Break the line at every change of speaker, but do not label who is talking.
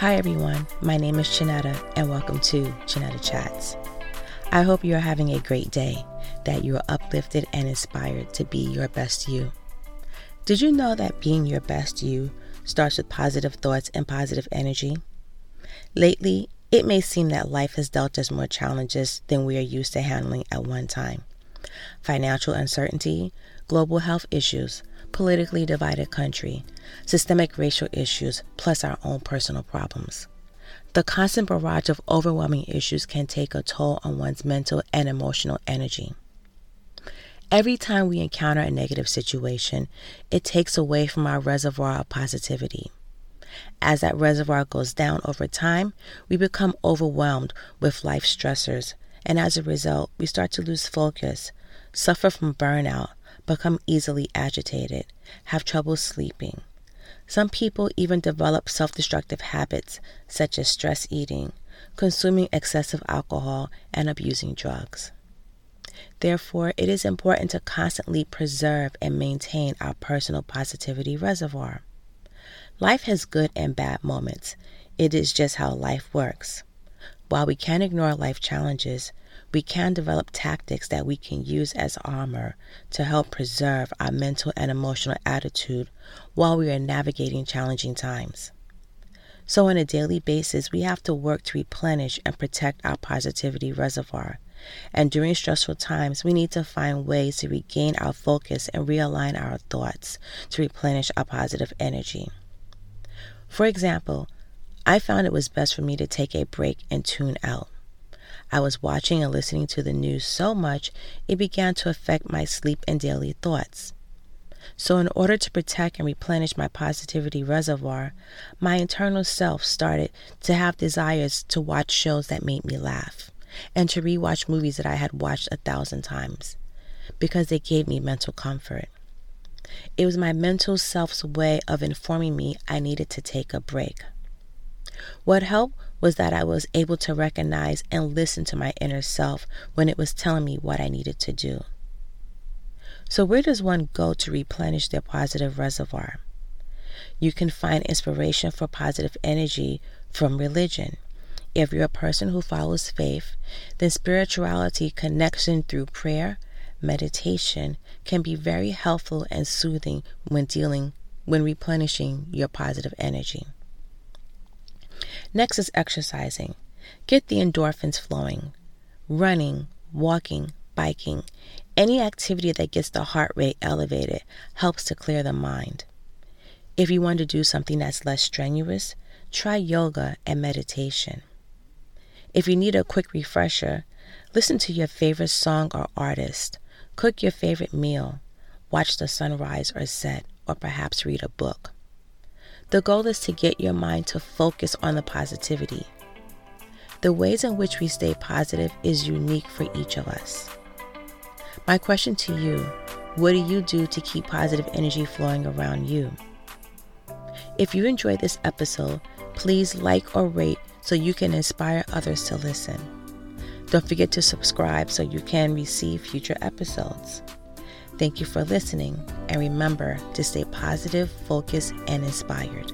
Hi, everyone. My name is Chinetta, and welcome to Chinetta Chats. I hope you are having a great day, that you are uplifted and inspired to be your best you. Did you know that being your best you starts with positive thoughts and positive energy? Lately, it may seem that life has dealt us more challenges than we are used to handling at one time. Financial uncertainty, global health issues, politically divided country, systemic racial issues, plus our own personal problems. The constant barrage of overwhelming issues can take a toll on one's mental and emotional energy. Every time we encounter a negative situation, it takes away from our reservoir of positivity. As that reservoir goes down over time, we become overwhelmed with life stressors, and as a result, we start to lose focus, suffer from burnout, become easily agitated, have trouble sleeping. Some people even develop self destructive habits such as stress eating, consuming excessive alcohol, and abusing drugs. Therefore, it is important to constantly preserve and maintain our personal positivity reservoir. Life has good and bad moments. It is just how life works. While we can't ignore life challenges, we can develop tactics that we can use as armor to help preserve our mental and emotional attitude while we are navigating challenging times. So, on a daily basis, we have to work to replenish and protect our positivity reservoir. And during stressful times, we need to find ways to regain our focus and realign our thoughts to replenish our positive energy. For example, I found it was best for me to take a break and tune out. I was watching and listening to the news so much it began to affect my sleep and daily thoughts. So, in order to protect and replenish my positivity reservoir, my internal self started to have desires to watch shows that made me laugh and to rewatch movies that I had watched a thousand times because they gave me mental comfort. It was my mental self's way of informing me I needed to take a break. What helped was that I was able to recognize and listen to my inner self when it was telling me what I needed to do. So, where does one go to replenish their positive reservoir? You can find inspiration for positive energy from religion. If you're a person who follows faith, then spirituality connection through prayer, meditation can be very helpful and soothing when dealing when replenishing your positive energy. Next is exercising. Get the endorphins flowing. Running, walking, biking, any activity that gets the heart rate elevated helps to clear the mind. If you want to do something that's less strenuous, try yoga and meditation. If you need a quick refresher, listen to your favorite song or artist, cook your favorite meal, watch the sunrise or set, or perhaps read a book. The goal is to get your mind to focus on the positivity. The ways in which we stay positive is unique for each of us. My question to you what do you do to keep positive energy flowing around you? If you enjoyed this episode, please like or rate so you can inspire others to listen. Don't forget to subscribe so you can receive future episodes. Thank you for listening, and remember to stay positive, focused, and inspired.